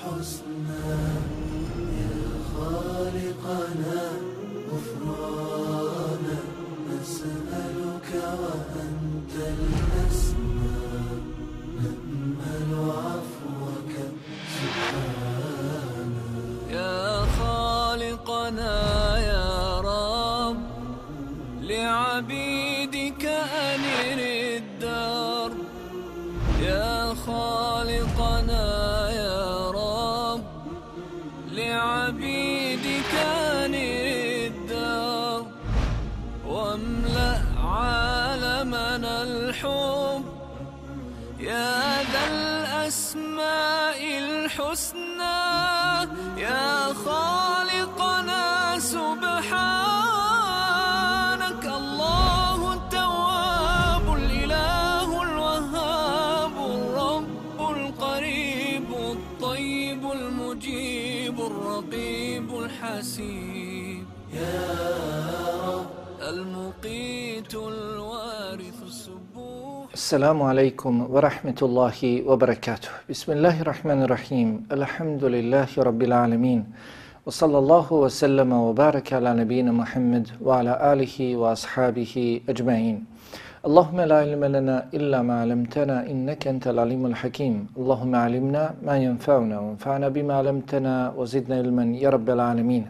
الحسنى يا خالقنا غفرانا نسألك وأنت الأسمى الطيب المجيب الرقيب الحسيب. يا رب المقيت الوارث السبوح. السلام عليكم ورحمة الله وبركاته بسم الله الرحمن الرحيم الحمد لله رب العالمين وصلى الله وسلم وبارك على نبينا محمد وعلى آله وأصحابه أجمعين. اللهم لا علم لنا إلا ما علمتنا إنك أنت العليم الحكيم اللهم علمنا ما ينفعنا وانفعنا بما علمتنا وزدنا علما يا رب العالمين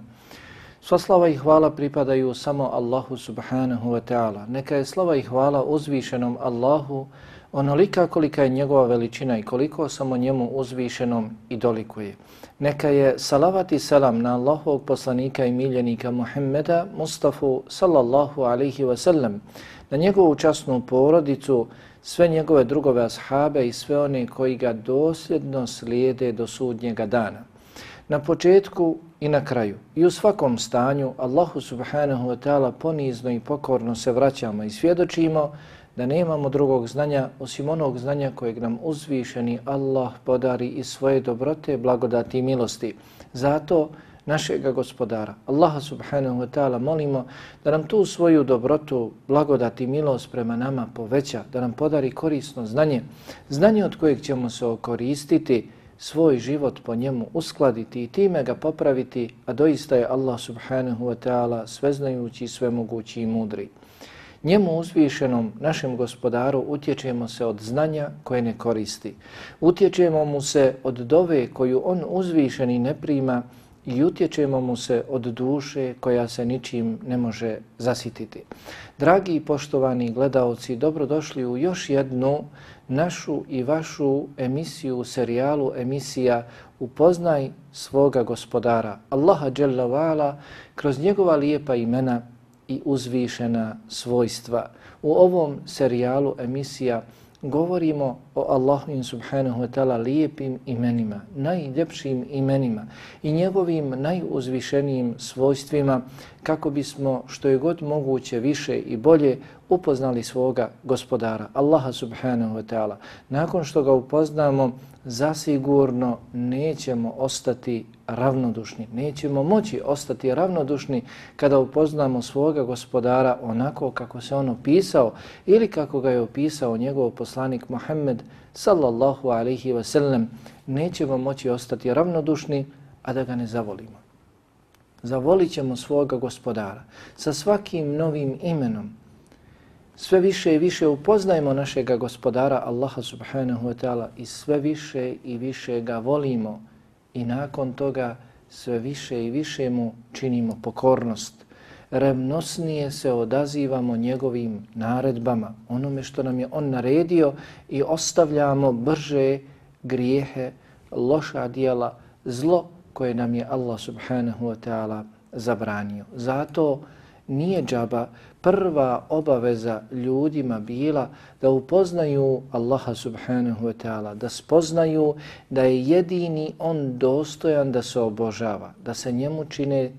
Sva slava i hvala pripadaju samo Allahu subhanahu wa ta'ala. Neka je slava i hvala uzvišenom Allahu onolika kolika je njegova veličina i koliko samo njemu uzvišenom i dolikuje. Neka je salavat i salam na Allahovog poslanika i miljenika Muhammeda Mustafa sallallahu alaihi wa sallam, na njegovu časnu porodicu, sve njegove drugove ashabe i sve one koji ga dosljedno slijede do sudnjega dana. Na početku i na kraju i u svakom stanju Allahu subhanahu wa ta'ala ponizno i pokorno se vraćamo i svjedočimo da nemamo drugog znanja osim onog znanja kojeg nam uzvišeni Allah podari iz svoje dobrote, blagodati i milosti. Zato našega gospodara, Allaha subhanahu wa ta'ala, molimo da nam tu svoju dobrotu, blagodat i milost prema nama poveća, da nam podari korisno znanje, znanje od kojeg ćemo se okoristiti, svoj život po njemu uskladiti i time ga popraviti, a doista je Allah subhanahu wa ta'ala sveznajući, svemogući i mudri. Njemu uzvišenom, našem gospodaru, utječemo se od znanja koje ne koristi. Utječemo mu se od dove koju on uzvišeni ne prima i utječemo mu se od duše koja se ničim ne može zasititi. Dragi i poštovani gledaoci, dobrodošli u još jednu našu i vašu emisiju, serijalu emisija Upoznaj svoga gospodara, Allaha Jalla kroz njegova lijepa imena i uzvišena svojstva. U ovom serijalu emisija govorimo o Allahu subhanahu wa ta'ala lijepim imenima, najljepšim imenima i njegovim najuzvišenijim svojstvima kako bismo što je god moguće više i bolje upoznali svoga gospodara, Allaha subhanahu wa ta'ala. Nakon što ga upoznamo, zasigurno nećemo ostati ravnodušni. Nećemo moći ostati ravnodušni kada upoznamo svoga gospodara onako kako se on opisao ili kako ga je opisao njegov poslanik Muhammed sallallahu alaihi wa sallam. Nećemo moći ostati ravnodušni, a da ga ne zavolimo. Zavolit ćemo svoga gospodara sa svakim novim imenom, sve više i više upoznajemo našega gospodara Allaha subhanahu wa ta'ala i sve više i više ga volimo i nakon toga sve više i više mu činimo pokornost. Revnosnije se odazivamo njegovim naredbama, onome što nam je on naredio i ostavljamo brže grijehe, loša dijela, zlo koje nam je Allah subhanahu wa ta'ala zabranio. Zato nije džaba prva obaveza ljudima bila da upoznaju Allaha subhanahu wa ta'ala, da spoznaju da je jedini on dostojan da se obožava, da se njemu čine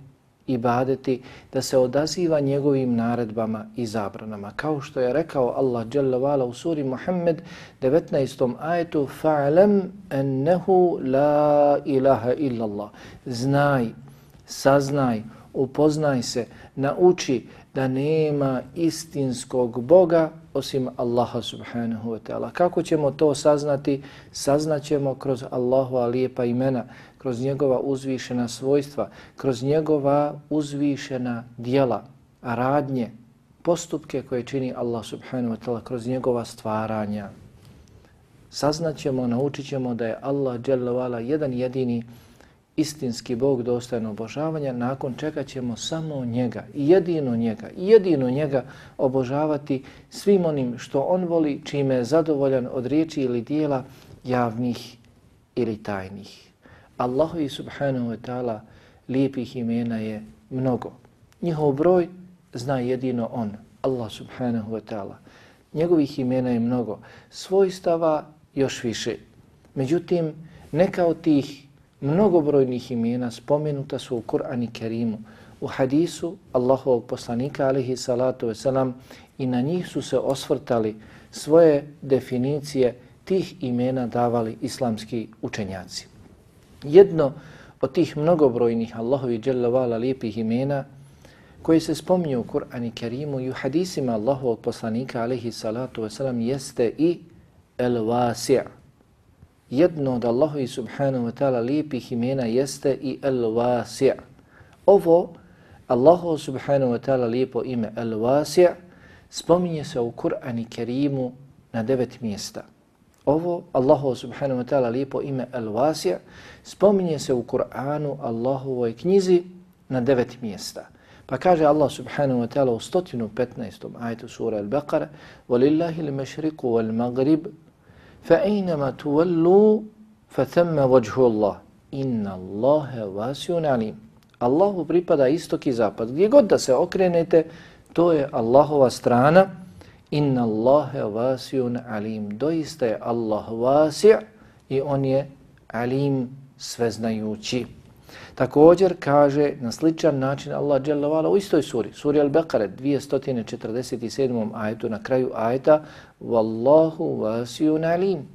ibadeti, da se odaziva njegovim naredbama i zabranama. Kao što je rekao Allah Jalla u suri Muhammed 19. ajetu fa'lam annahu la ilaha illallah. Znaj, saznaj, upoznaj se, nauči da nema istinskog Boga osim Allaha subhanahu wa ta'ala. Kako ćemo to saznati? Saznaćemo kroz Allahova lijepa imena, kroz njegova uzvišena svojstva, kroz njegova uzvišena dijela, radnje, postupke koje čini Allah subhanahu wa ta'ala kroz njegova stvaranja. Saznaćemo, naučit ćemo da je Allah jedan jedini istinski Bog dostajno obožavanja, nakon čega ćemo samo njega, jedino njega, jedino njega obožavati svim onim što on voli, čime je zadovoljan od riječi ili dijela javnih ili tajnih. Allahu i subhanahu wa ta'ala lijepih imena je mnogo. Njihov broj zna jedino on, Allah subhanahu wa ta'ala. Njegovih imena je mnogo, svojstava još više. Međutim, neka od tih mnogobrojnih imena spomenuta su u Kur'ani Kerimu, u hadisu Allahovog poslanika alihi salatu wasalam i na njih su se osvrtali svoje definicije tih imena davali islamski učenjaci. Jedno od tih mnogobrojnih Allahovi dželjavala lijepih imena koji se spominju u Kur'ani Kerimu i u hadisima Allahovog poslanika alihi salatu wasalam jeste i el-wasi' jedno od Allahovi subhanahu wa ta'ala lijepih imena jeste i El-Wasi' ovo Allahu subhanahu wa ta'ala lijepo ime El-Wasi' spominje se u Kur'ani Kerimu na devet mjesta. Ovo Allahu subhanahu wa ta'ala lijepo ime El-Wasi' spominje se u Kur'anu Allahovoj knjizi na devet mjesta. Pa kaže Allah subhanahu wa ta'ala u 115. ajetu sura Al-Baqara وَلِلَّهِ الْمَشْرِقُ وَالْمَغْرِبُ فَأَيْنَمَا تُوَلُّوا فَثَمَّ وَجْهُ اللَّهِ إِنَّ اللَّهَ وَاسِيٌ عَلِيمٌ Allahu pripada istok i zapad. Gdje god da se okrenete, to je Allahova strana. Inna Allahe vasijun alim. Doista je Allah vasij i on je alim sveznajući. Također kaže na sličan način Allah dželle u istoj suri, suri Al-Baqara 247. ajetu na kraju ajeta Wallahu wasi'un alim.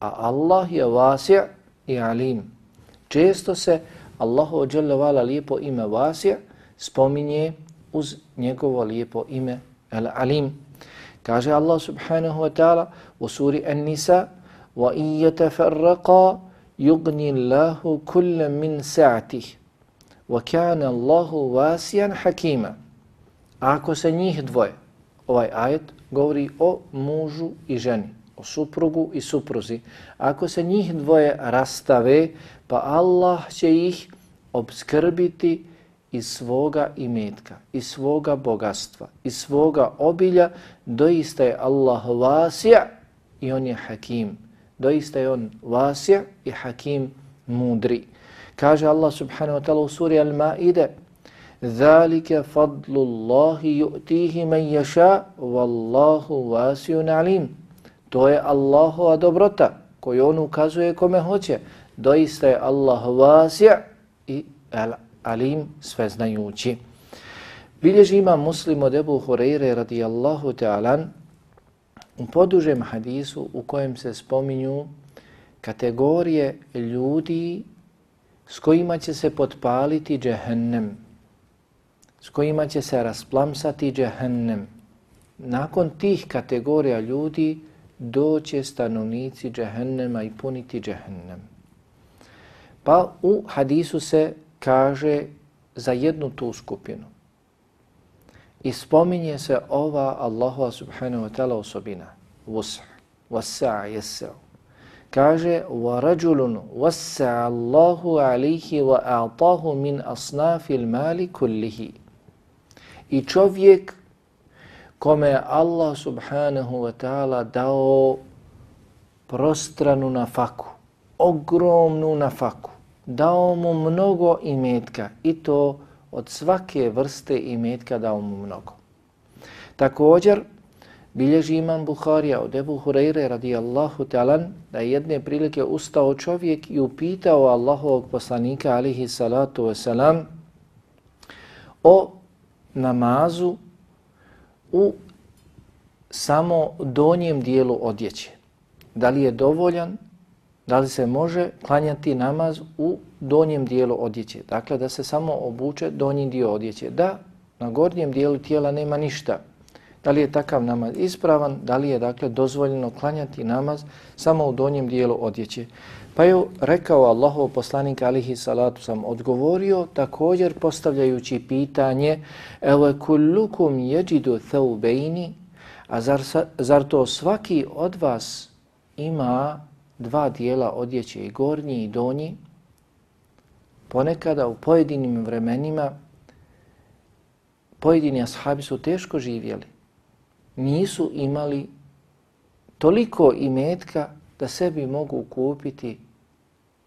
A Allah je vasi' i alim. Često se Allahu dželle lijepo ime vasi' spominje uz njegovo lijepo ime Al-Alim. Kaže Allah subhanahu wa ta'ala u suri An-Nisa wa in yatafarraqa yugni Allahu kulla min sa'tih wa kana Allahu wasian hakima. Ako se njih dvoje, ovaj ajet govori o mužu i ženi, o suprugu i supruzi. Ako se njih dvoje rastave, pa Allah će ih obskrbiti iz svoga imetka, iz svoga bogatstva, iz svoga obilja, doista je Allah vasija i on je hakim doista je on vasija i hakim mudri. Kaže Allah subhanahu wa ta'ala u suri Al-Ma'ide ذَلِكَ فَضْلُ اللَّهِ يُؤْتِيهِ مَنْ يَشَاءُ وَاللَّهُ وَاسِيٌ عَلِيمٌ To je Allahova dobrota koju on ukazuje kome hoće. Doista je Allah vasija i alim sveznajući. Bilježi ima muslim od Ebu Hureyre radijallahu ta'alan u podužem hadisu u kojem se spominju kategorije ljudi s kojima će se potpaliti džehennem, s kojima će se rasplamsati džehennem. Nakon tih kategorija ljudi doće stanovnici džehennema i puniti džehennem. Pa u hadisu se kaže za jednu tu skupinu I spominje se ova Allahova subhanahu wa ta'ala osobina. Vusa, wasa, jesa. Kaže, wa rajulun wasa Allahu alihi wa a'tahu min asnafil mali kullihi. I čovjek kome je Allah subhanahu wa ta'ala dao prostranu nafaku, ogromnu nafaku, dao mu mnogo imetka i to od svake vrste imetka dao mu mnogo. Također, bilježi imam Buharija od Ebu Hureyre radijallahu talan da je jedne prilike ustao čovjek i upitao Allahovog poslanika alihi salatu wasalam o namazu u samo donjem dijelu odjeće. Da li je dovoljan Da li se može klanjati namaz u donjem dijelu odjeće? Dakle, da se samo obuče donji dio odjeće. Da, na gornjem dijelu tijela nema ništa. Da li je takav namaz ispravan? Da li je, dakle, dozvoljeno klanjati namaz samo u donjem dijelu odjeće? Pa je rekao Allahov poslanik alihi salatu sam odgovorio također postavljajući pitanje Evo kullukum jeđidu thawbejni A zar, zar to svaki od vas ima dva dijela odjeće i gornji i donji? Ponekada u pojedinim vremenima pojedini ashabi su teško živjeli. Nisu imali toliko imetka da sebi mogu kupiti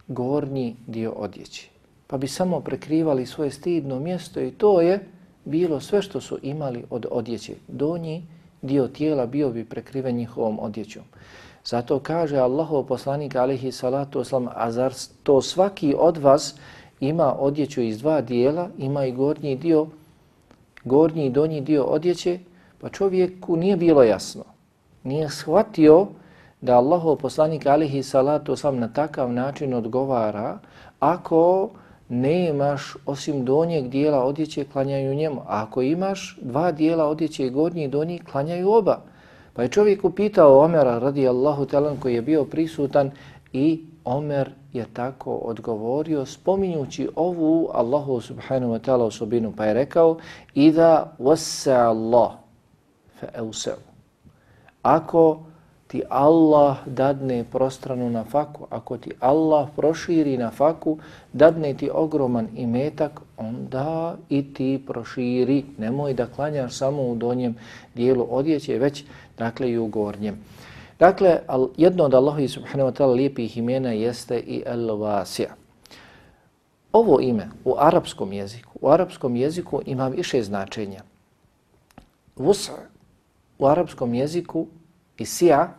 gornji dio odjeće. Pa bi samo prekrivali svoje stidno mjesto i to je bilo sve što su imali od odjeće. Donji dio tijela bio bi prekriven njihovom odjećom. Zato kaže Allahov poslanik alihi salatu oslam, a zar to svaki od vas ima odjeću iz dva dijela, ima i gornji dio, gornji i donji dio odjeće, pa čovjeku nije bilo jasno. Nije shvatio da Allahov poslanik alihi salatu oslam na takav način odgovara ako ne imaš osim donjeg dijela odjeće, klanjaju njemu. A ako imaš dva dijela odjeće i gornji i donji, klanjaju oba. Pa je čovjek upitao Omera radijallahu talan koji je bio prisutan i Omer je tako odgovorio spominjući ovu Allahu subhanahu wa ta'ala osobinu. Pa je rekao Ida wasa Allah fa euseu. Ako ti Allah dadne prostranu na faku, ako ti Allah proširi na faku, dadne ti ogroman imetak, onda i ti proširi. Nemoj da klanjaš samo u donjem dijelu odjeće, već dakle i u gornjem. Dakle, jedno od Allahovi subhanahu wa ta'ala lijepih imena jeste i El-Vasija. Ovo ime u arapskom jeziku, u arapskom jeziku ima više značenja. Vusa u arapskom jeziku i sija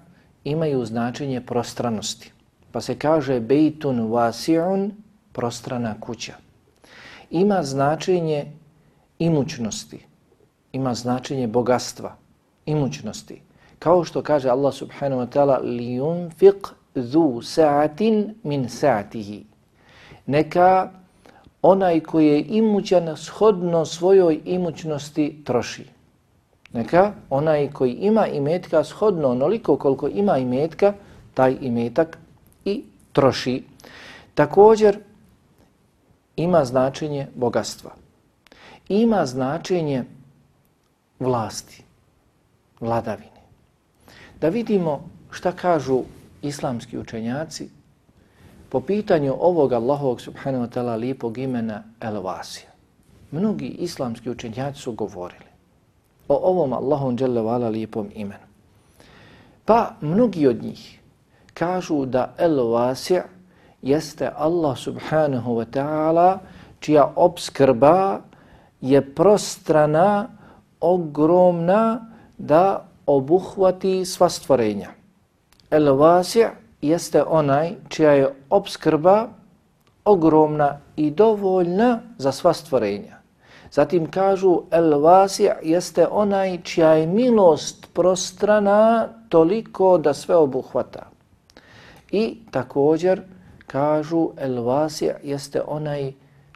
imaju značenje prostranosti. Pa se kaže bejtun vasi'un, prostrana kuća. Ima značenje imućnosti, ima značenje bogatstva, imućnosti. Kao što kaže Allah subhanahu wa ta'ala li yunfiq zu sa'atin min sa'atihi. Neka onaj koji je imućan shodno svojoj imućnosti troši. Neka onaj koji ima imetka shodno onoliko koliko ima imetka, taj imetak i troši. Također ima značenje bogatstva. Ima značenje vlasti, vladavine. Da vidimo šta kažu islamski učenjaci po pitanju ovog Allahovog subhanahu wa ta'ala lijepog imena El-Vasija. Mnogi islamski učenjaci su govorili o ovom Allahom dželevala lijepom imenu. Pa mnogi od njih kažu da El Wasi' jeste Allah subhanahu wa ta'ala čija obskrba je prostrana, ogromna da obuhvati sva stvorenja. El vasi' jeste onaj čija je obskrba ogromna i dovoljna za sva stvorenja. Zatim kažu el vasi' jeste onaj čija je milost prostrana toliko da sve obuhvata. I također kažu el vasi' jeste onaj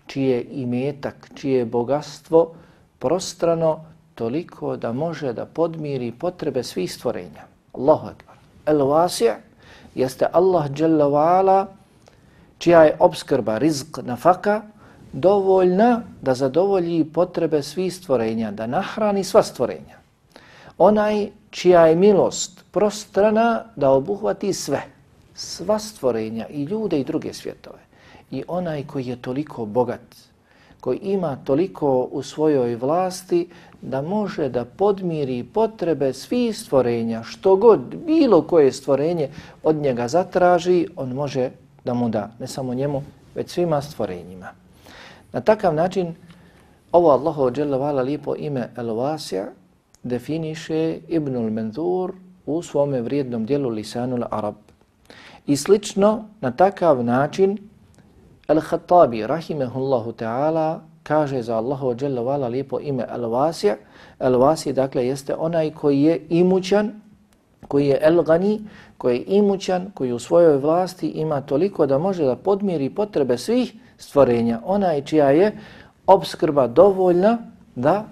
čije imetak, čije bogatstvo prostrano toliko da može da podmiri potrebe svih stvorenja. Allahu akbar. El vasi' jeste Allah dželle vala čija je obskrba rizq nafaka dovoljna da zadovolji potrebe svih stvorenja, da nahrani sva stvorenja. Onaj čija je milost prostrana da obuhvati sve, sva stvorenja i ljude i druge svjetove. I onaj koji je toliko bogat, koji ima toliko u svojoj vlasti da može da podmiri potrebe svih stvorenja, što god bilo koje stvorenje od njega zatraži, on može da mu da, ne samo njemu, već svima stvorenjima. Na takav način ovo Allahu dželle vala lipo ime El-Wasi' definiše Ibnul Menzur u svome vrijednom dijelu Lisanul Arab. I slično na takav način El-Khattabi rahimehullahu ta'ala kaže za Allahu dželle vala lijepo ime El-Vasi. El-Vasi dakle jeste onaj koji je imućan koji je El Gani, koji je imućan, koji u svojoj vlasti ima toliko da može da podmiri potrebe svih stvorenja. Onaj čija je obskrba dovoljna da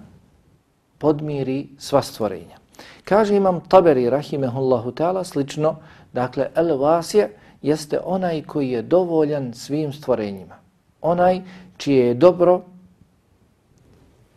podmiri sva stvorenja. Kaže imam Taberi rahimehullahu ta'ala slično, dakle El Vasje jeste onaj koji je dovoljan svim stvorenjima. Onaj čije je dobro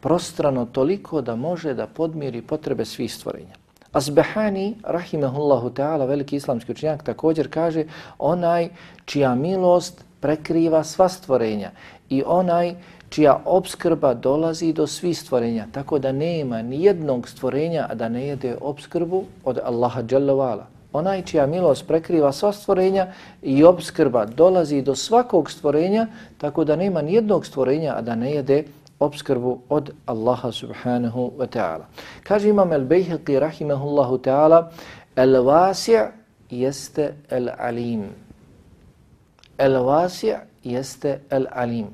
prostrano toliko da može da podmiri potrebe svih stvorenja. Asbehani, rahimehullahu ta'ala, veliki islamski učenjak, također kaže onaj čija milost prekriva sva stvorenja i onaj čija obskrba dolazi do svih stvorenja, tako da nema ni jednog stvorenja da ne jede obskrbu od Allaha Jalla Onaj čija milost prekriva sva stvorenja i obskrba dolazi do svakog stvorenja, tako da nema ni jednog stvorenja da ne jede obskrbu od Allaha subhanahu wa ta'ala. Kaže imam al-Bayhaqi rahimahullahu ta'ala, al-Wasi' jeste al-Alim. Al-Wasi' jeste al-Alim.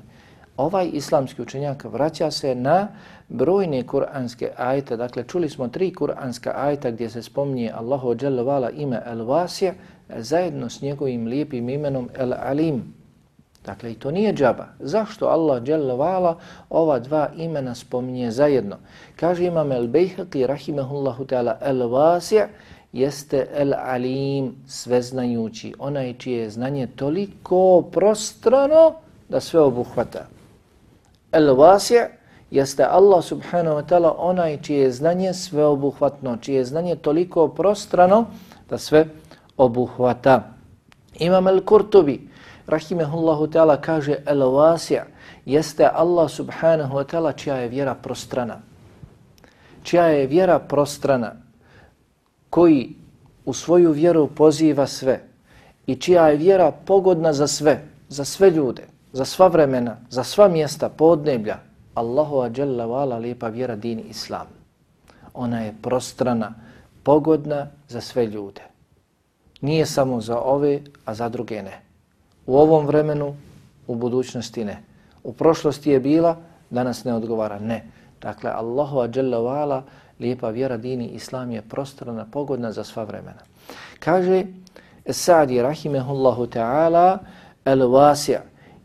Ovaj islamski učenjak vraća se na brojne kuranske ajete. Dakle, čuli smo tri kuranska ajeta gdje se spominje Allahu dželle ime al-Wasi' zajedno s njegovim lijepim imenom al-Alim. Dakle, i to nije džaba. Zašto Allah dželle ova dva imena spominje zajedno? Kaže imam el-Bejhaqi rahimahullahu ta'ala el-Wasi' jeste el-Alim, sveznajući, onaj čije znanje toliko prostrano da sve obuhvata. El-Wasi' jeste Allah subhanahu wa ta'ala onaj čije znanje sveobuhvatno, čije znanje toliko prostrano da sve obuhvata. Imam el-Kurtubi rahimehullahu ta'ala kaže el-Wasi' jeste Allah subhanahu wa ta'ala čija je vjera prostrana. Čija je vjera prostrana koji u svoju vjeru poziva sve i čija je vjera pogodna za sve, za sve ljude, za sva vremena, za sva mjesta, podneblja. Allahu ađalla vala lijepa vjera din islam. Ona je prostrana, pogodna za sve ljude. Nije samo za ove, a za druge ne. U ovom vremenu, u budućnosti ne. U prošlosti je bila, danas ne odgovara, ne. Dakle, Allahu ađalla vala, lijepa vjera dini islam je prostrana, pogodna za sva vremena. Kaže Sa'di rahimehullahu ta'ala, el-wasi'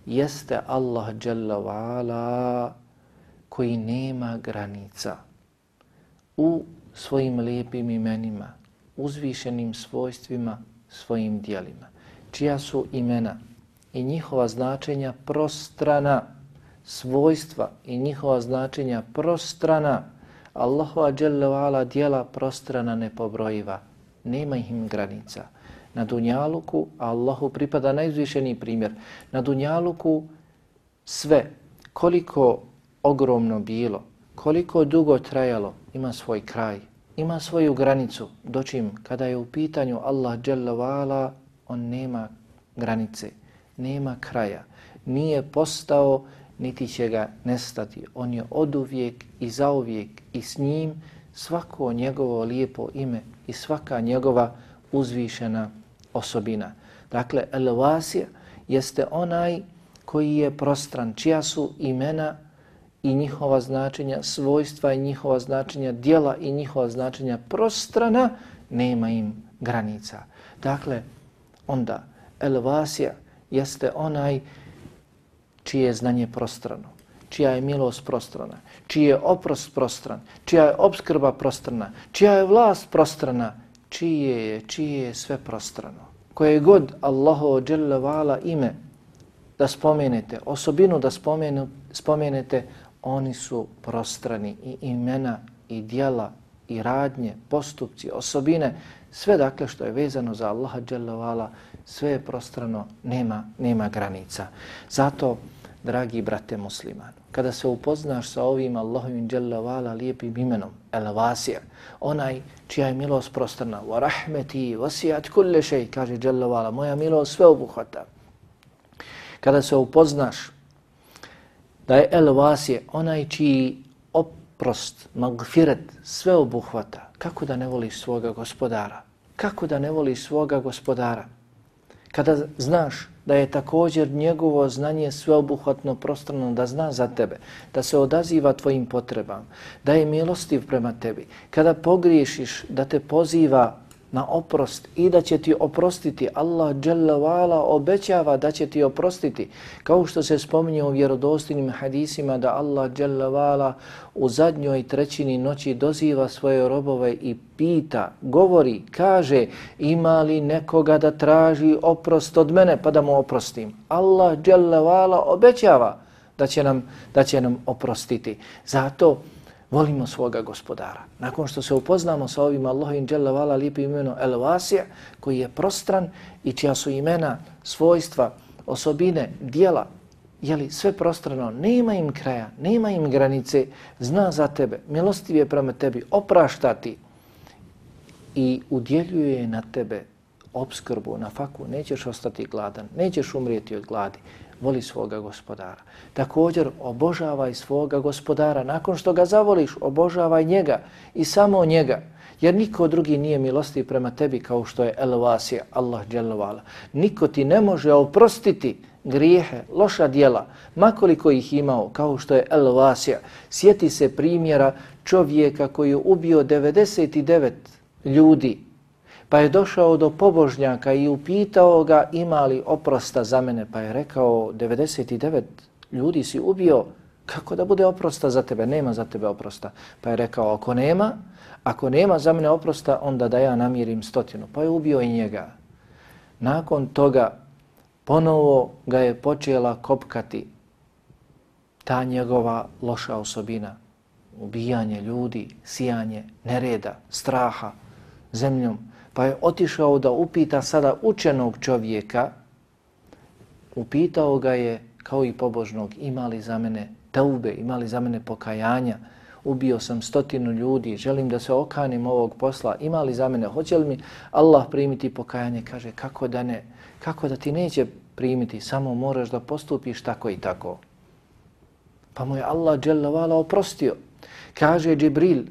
jeste Allah ađalla vala koji nema granica u svojim lijepim imenima, uzvišenim svojstvima, svojim dijelima. Čija su imena i njihova značenja prostrana, svojstva i njihova značenja prostrana, Allahova dželle dijela prostrana nepobrojiva, nema im granica. Na Dunjaluku, Allahu pripada najzvišeniji primjer, na Dunjaluku sve, koliko ogromno bilo, koliko dugo trajalo, ima svoj kraj, ima svoju granicu, dočim kada je u pitanju Allah dželle on nema granice nema kraja. Nije postao, niti će ga nestati. On je oduvijek i zauvijek i s njim svako njegovo lijepo ime i svaka njegova uzvišena osobina. Dakle, El-Vasir jeste onaj koji je prostran, čija su imena i njihova značenja, svojstva i njihova značenja, dijela i njihova značenja prostrana, nema im granica. Dakle, onda El-Vasir jeste onaj čije je znanje prostrano, čija je milost prostrana, čiji je oprost prostran, čija je obskrba prostrana, čija je vlast prostrana, čije je, čije je sve prostrano. Koje god Allahu dželevala ime da spomenete, osobinu da spomenu, spomenete, oni su prostrani i imena i dijela i radnje, postupci, osobine, sve dakle što je vezano za Allaha dželle vala sve je prostrano, nema, nema granica. Zato, dragi brate musliman, kada se upoznaš sa ovim Allahovim dželavala lijepim imenom, El Vasir, onaj čija je milost prostrana, wa rahmeti, wasijat kulle šej, kaže dželavala, moja milost sve obuhvata. Kada se upoznaš da je El Vasir, onaj čiji oprost, magfiret, sve obuhvata, kako da ne voliš svoga gospodara? Kako da ne voliš svoga gospodara? kada znaš da je također njegovo znanje sveobuhvatno prostrano, da zna za tebe, da se odaziva tvojim potrebama, da je milostiv prema tebi, kada pogriješiš, da te poziva na oprost i da će ti oprostiti. Allah dželle obećava da će ti oprostiti. Kao što se spominje u vjerodostinim hadisima da Allah dželle u zadnjoj trećini noći doziva svoje robove i pita, govori, kaže ima li nekoga da traži oprost od mene pa da mu oprostim. Allah dželle obećava da će nam da će nam oprostiti. Zato volimo svoga gospodara. Nakon što se upoznamo sa ovim Allahovim dželle vala lijepim imenom El Wasija, koji je prostran i čija su imena, svojstva, osobine, dijela, jeli sve prostrano, nema im kraja, nema im granice, zna za tebe, milostiv je prema tebi, oprašta ti i udjeljuje na tebe obskrbu, na faku, nećeš ostati gladan, nećeš umrijeti od gladi, voli svoga gospodara. Također obožavaj svoga gospodara. Nakon što ga zavoliš, obožavaj njega i samo njega. Jer niko drugi nije milosti prema tebi kao što je Elvasija, Allah dželovala. Niko ti ne može oprostiti grijehe, loša dijela, makoliko ih imao kao što je Elvasija. Sjeti se primjera čovjeka koji je ubio 99 ljudi Pa je došao do pobožnjaka i upitao ga ima li oprosta za mene. Pa je rekao 99 ljudi si ubio, kako da bude oprosta za tebe? Nema za tebe oprosta. Pa je rekao ako nema, ako nema za mene oprosta, onda da ja namirim stotinu. Pa je ubio i njega. Nakon toga ponovo ga je počela kopkati ta njegova loša osobina. Ubijanje ljudi, sijanje, nereda, straha zemljom pa je otišao da upita sada učenog čovjeka, upitao ga je kao i pobožnog, imali za mene teube, imali za mene pokajanja, ubio sam stotinu ljudi, želim da se okanim ovog posla, imali za mene, hoće li mi Allah primiti pokajanje? Kaže, kako da ne, kako da ti neće primiti, samo moraš da postupiš tako i tako. Pa mu je Allah dželavala oprostio. Kaže Džibril,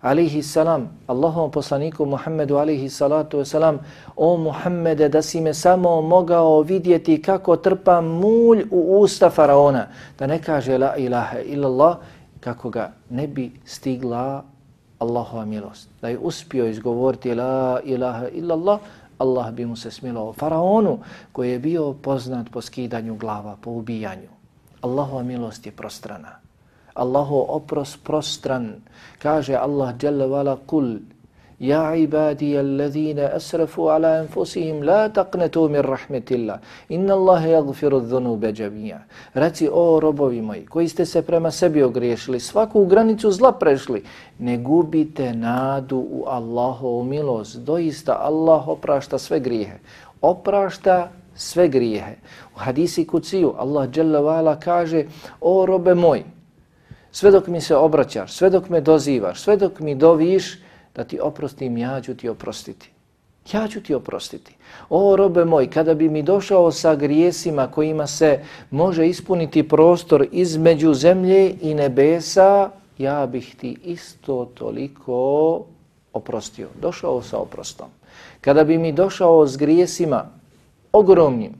alihi salam, Allahom poslaniku Muhammedu alihi salatu salam, o Muhammede da si me samo mogao vidjeti kako trpa mulj u usta faraona, da ne kaže la ilaha illallah, kako ga ne bi stigla Allahova milost. Da je uspio izgovoriti la ilaha illallah, Allah bi mu se smilo faraonu koji je bio poznat po skidanju glava, po ubijanju. Allahova milost je prostrana. Allaho opros prostran. Kaže Allah Jalla vala kul Ja ibadi alladhina asrafu ala anfusihim la taqnatu min rahmetillah. Inna Allah yaghfiru dhunuba jami'a. Reci o robovi moji koji ste se prema sebi ogriješili, svaku granicu zla prešli, ne gubite nadu u Allahovu milost. Doista Allah oprašta sve grijehe. Oprašta sve grijehe. U hadisi kuciju Allah dželle kaže o robe moji sve dok mi se obraćaš, sve dok me dozivaš, sve dok mi doviš da ti oprostim, ja ću ti oprostiti. Ja ću ti oprostiti. O robe moj, kada bi mi došao sa grijesima kojima se može ispuniti prostor između zemlje i nebesa, ja bih ti isto toliko oprostio. Došao sa oprostom. Kada bi mi došao s grijesima ogromnim,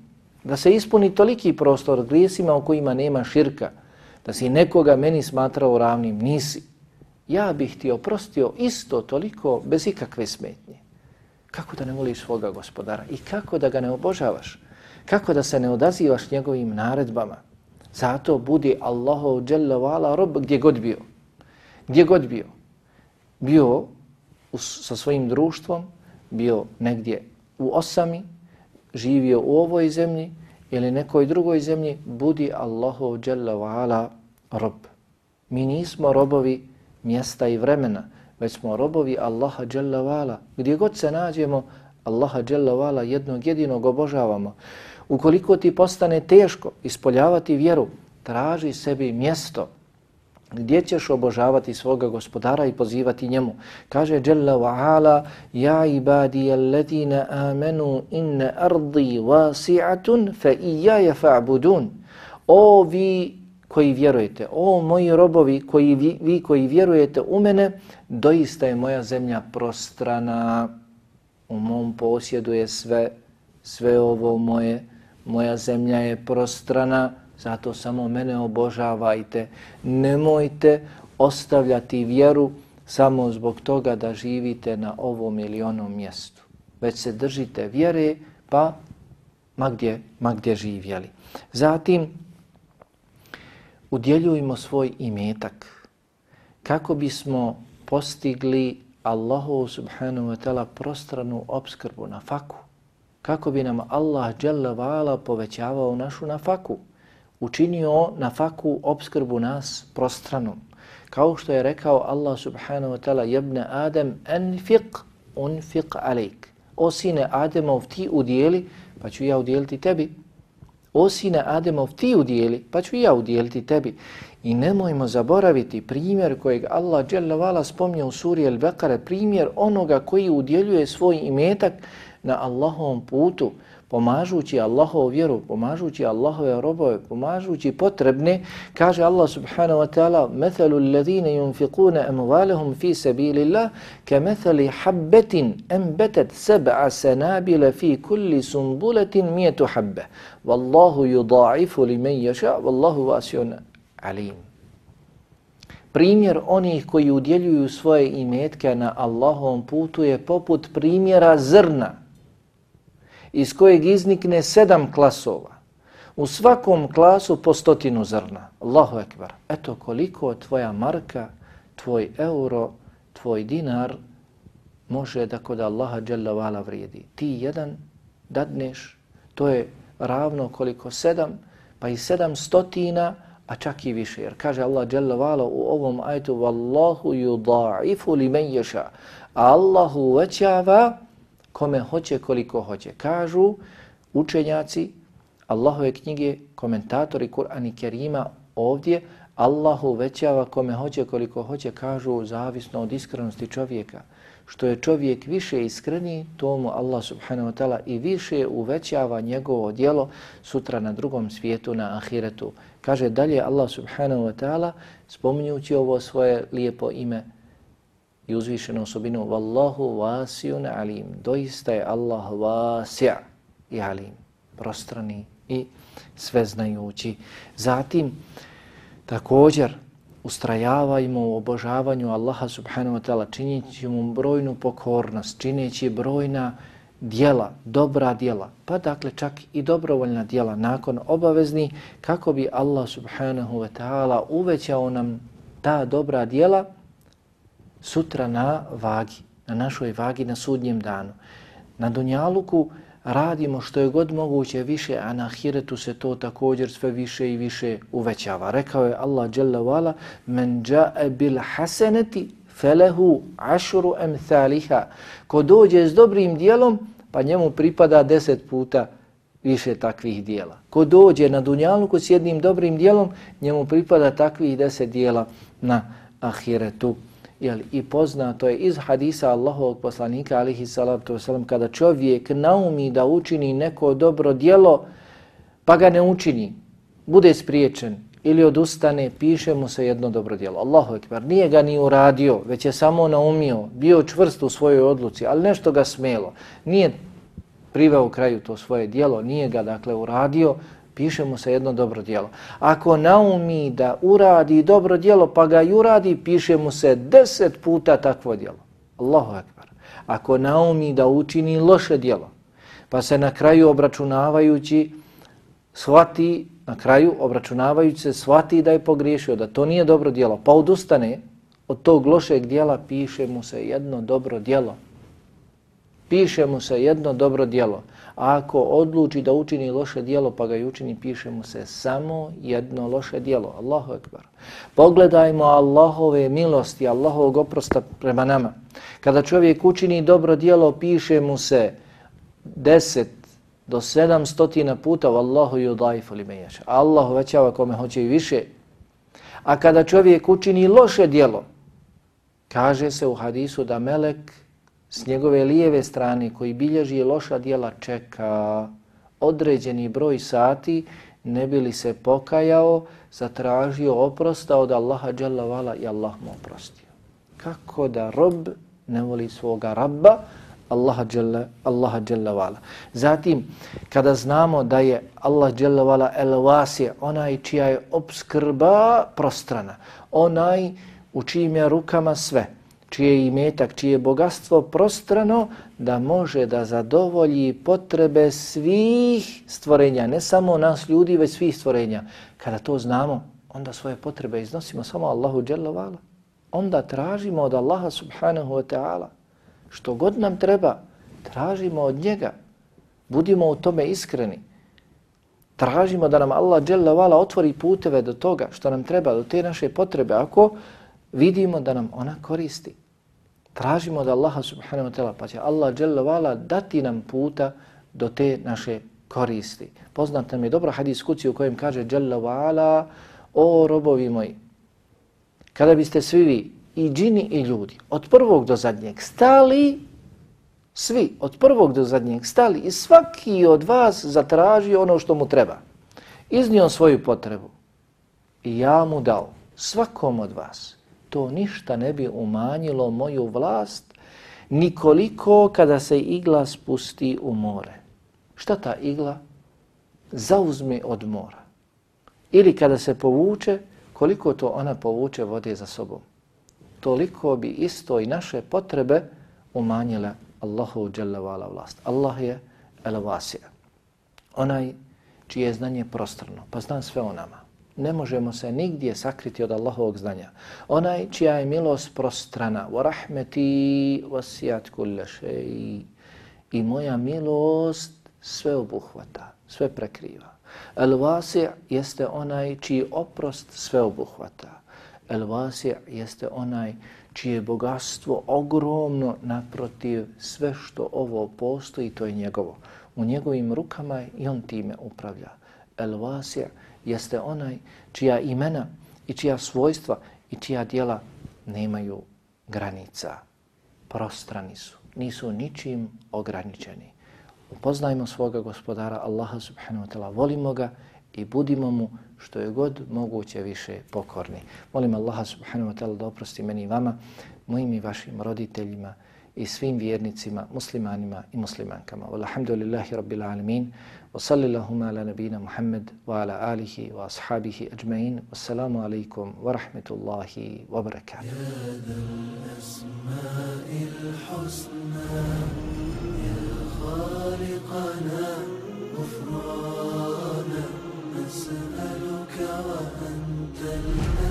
da se ispuni toliki prostor grijesima u kojima nema širka, da si nekoga meni smatrao ravnim, nisi. Ja bih ti oprostio isto toliko bez ikakve smetnje. Kako da ne voliš svoga gospodara i kako da ga ne obožavaš? Kako da se ne odazivaš njegovim naredbama? Zato budi Allahov dželle vala rob gdje god bio. Gdje god bio. Bio sa svojim društvom, bio negdje u osami, živio u ovoj zemlji, ili nekoj drugoj zemlji, budi Allahu Jalla wa ala rob. Mi nismo robovi mjesta i vremena, već smo robovi Allaha Jalla wa ala. Gdje god se nađemo, Allaha Jalla wa ala jednog jedinog obožavamo. Ukoliko ti postane teško ispoljavati vjeru, traži sebi mjesto gdje ćeš obožavati svoga gospodara i pozivati njemu. Kaže Jalla wa ala, ja ibadi alladina amenu inne ardi wasi'atun fa ijaja fa'budun. O vi koji vjerujete, o moji robovi koji vi, vi koji vjerujete u mene, doista je moja zemlja prostrana, u mom posjedu je sve, sve ovo moje, moja zemlja je prostrana, Zato samo mene obožavajte. Nemojte ostavljati vjeru samo zbog toga da živite na ovom ili onom mjestu. već se držite vjere, pa ma gdje, ma gdje živjeli. Zatim, udjeljujemo svoj imetak kako bismo postigli Allahu subhanahu wa ta'ala prostranu obskrbu na faku. Kako bi nam Allah dželle vala povećavao našu nafaku. Učinio na faku obskrbu nas prostranom. Kao što je rekao Allah subhanahu wa ta'ala jebne Adem enfiq unfiq alejk. O sine Ademov ti udijeli pa ću ja udijeliti tebi. O sine Ademov ti udijeli pa ću ja udijeliti tebi. I nemojmo zaboraviti primjer kojeg Allah dželle spomnio u suri al-bekare primjer onoga koji udjeljuje svoj imetak na Allahovom putu, pomažući Allahovu vjeru, pomažući Allahove robove, pomažući potrebne, kaže Allah subhanahu wa ta'ala مَثَلُ الَّذِينَ يُنْفِقُونَ أَمْوَالَهُمْ فِي سَبِيلِ اللَّهِ كَمَثَلِ حَبَّةٍ أَنْبَتَتْ سَبْعَ سَنَابِلَ فِي كُلِّ سُنْبُلَةٍ مِيَةُ حَبَّةٍ وَاللَّهُ يُضَاعِفُ لِمَنْ يَشَاءُ وَاللَّهُ وَاسِعٌ alim. Primjer onih koji udjeljuju svoje imetke na Allahovom putu je poput primjera zrna iz kojeg iznikne sedam klasova. U svakom klasu po stotinu zrna. Allahu ekbar. Eto koliko tvoja marka, tvoj euro, tvoj dinar može da kod Allaha dželle vala vrijedi. Ti jedan dadneš, to je ravno koliko sedam, pa i sedam stotina, a čak i više. Jer kaže Allah Jalla Vala u ovom ajtu Wallahu yudha'ifu li men yasha. Allah uvećava kome hoće koliko hoće. Kažu učenjaci Allahove knjige, komentatori Kur'ana Kerima ovdje Allah uvećava kome hoće koliko hoće. Kažu zavisno od iskrenosti čovjeka. Što je čovjek više iskreni, tomu Allah subhanahu wa ta'ala i više uvećava njegovo dijelo sutra na drugom svijetu, na ahiretu. Kaže dalje Allah subhanahu wa ta'ala spominjući ovo svoje lijepo ime i uzvišenu osobinu Wallahu vasijun alim. Doista je Allah vasija i alim. Prostrani i sveznajući. Zatim također ustrajavajmo u obožavanju Allaha subhanahu wa ta'ala čineći mu brojnu pokornost, čineći brojna dijela, dobra dijela, pa dakle čak i dobrovoljna dijela nakon obavezni, kako bi Allah subhanahu wa ta'ala uvećao nam ta dobra dijela sutra na vagi, na našoj vagi na sudnjem danu. Na Dunjaluku radimo što je god moguće više, a na Ahiretu se to također sve više i više uvećava. Rekao je Allah Jalla Vala, men jae bil haseneti felehu ašuru emthaliha. Ko dođe s dobrim dijelom, pa njemu pripada deset puta više takvih dijela. Ko dođe na Dunjaluku s jednim dobrim dijelom, njemu pripada takvih deset dijela na ahiretu. Jel, I poznato je iz hadisa Allahovog poslanika alihi salatu wasalam kada čovjek naumi da učini neko dobro dijelo pa ga ne učini, bude spriječen ili odustane, piše mu se jedno dobro djelo. Allahu ekber, nije ga ni uradio, već je samo naumio, bio čvrst u svojoj odluci, ali nešto ga smelo. Nije priveo kraju to svoje djelo, nije ga dakle uradio, piše mu se jedno dobro djelo. Ako naumi da uradi dobro djelo pa ga i uradi, piše mu se deset puta takvo djelo. Allahu ekber. Ako naumi da učini loše djelo, pa se na kraju obračunavajući shvati na kraju obračunavajući se shvati da je pogriješio, da to nije dobro djelo, pa odustane od tog lošeg djela, piše mu se jedno dobro djelo. Piše mu se jedno dobro djelo. A ako odluči da učini loše djelo pa ga i učini, piše mu se samo jedno loše djelo. Allahu ekbar. Pogledajmo Allahove milosti, Allahovog oprosta prema nama. Kada čovjek učini dobro djelo, piše mu se deset do sedam stotina puta Wallahu yudaifu li mejaša. Allah uvećava kome hoće i više. A kada čovjek učini loše dijelo, kaže se u hadisu da melek s njegove lijeve strane koji bilježi loša dijela čeka određeni broj sati ne bi li se pokajao, zatražio oprosta od Allaha dželavala i Allah mu oprostio. Kako da rob ne voli svoga rabba, Allaha dželle Allaha dželle vala. Zatim kada znamo da je Allah dželle vala el wasi, onaj čija je obskrba prostrana, onaj u čijim je rukama sve, čije imetak, čije bogatstvo prostrano, da može da zadovolji potrebe svih stvorenja, ne samo nas ljudi, već svih stvorenja. Kada to znamo, onda svoje potrebe iznosimo samo Allahu dželle Onda tražimo od Allaha subhanahu wa ta'ala što god nam treba, tražimo od njega. Budimo u tome iskreni. Tražimo da nam Allah dželle otvori puteve do toga što nam treba, do te naše potrebe. Ako vidimo da nam ona koristi. Tražimo od Allaha subhanahu wa ta'ala, pa će Allah jalla vala dati nam puta do te naše koristi. Poznat nam je dobro hadis kuci u kojem kaže jalla vala, o robovi moji, kada biste svi vi, i džini i ljudi, od prvog do zadnjeg stali, svi, od prvog do zadnjeg stali i svaki od vas zatraži ono što mu treba. Iznio svoju potrebu i ja mu dao svakom od vas to ništa ne bi umanjilo moju vlast nikoliko kada se igla spusti u more. Šta ta igla? Zauzme od mora. Ili kada se povuče, koliko to ona povuče vode za sobom. Toliko bi isto i naše potrebe umanjile Allahu dželavala vlast. Allah je elevasija. Onaj čije je znanje prostrano, pa zna sve o nama ne možemo se nigdje sakriti od Allahovog znanja. Onaj čija je milost prostrana, wa rahmeti wasiat kulla shay. I moja milost sve obuhvata, sve prekriva. El wasi' jeste onaj čiji oprost sve obuhvata. El wasi' jeste onaj čije bogatstvo ogromno naprotiv sve što ovo postoji, to je njegovo. U njegovim rukama i on time upravlja. El wasi' jeste onaj čija imena i čija svojstva i čija dijela nemaju granica. Prostrani su, nisu ničim ograničeni. Upoznajmo svoga gospodara Allaha subhanahu wa ta'ala, volimo ga i budimo mu što je god moguće više pokorni. Molim Allaha subhanahu wa ta'ala da oprosti meni i vama, mojim i vašim roditeljima i svim vjernicima, muslimanima i muslimankama. Walhamdulillahi rabbil alamin. وصلى اللهم على نبينا محمد وعلى آله وأصحابه أجمعين والسلام عليكم ورحمة الله وبركاته يا ذا الأسماء الحسنى يا خالقنا غفرانا نسألك وأنت الأسمى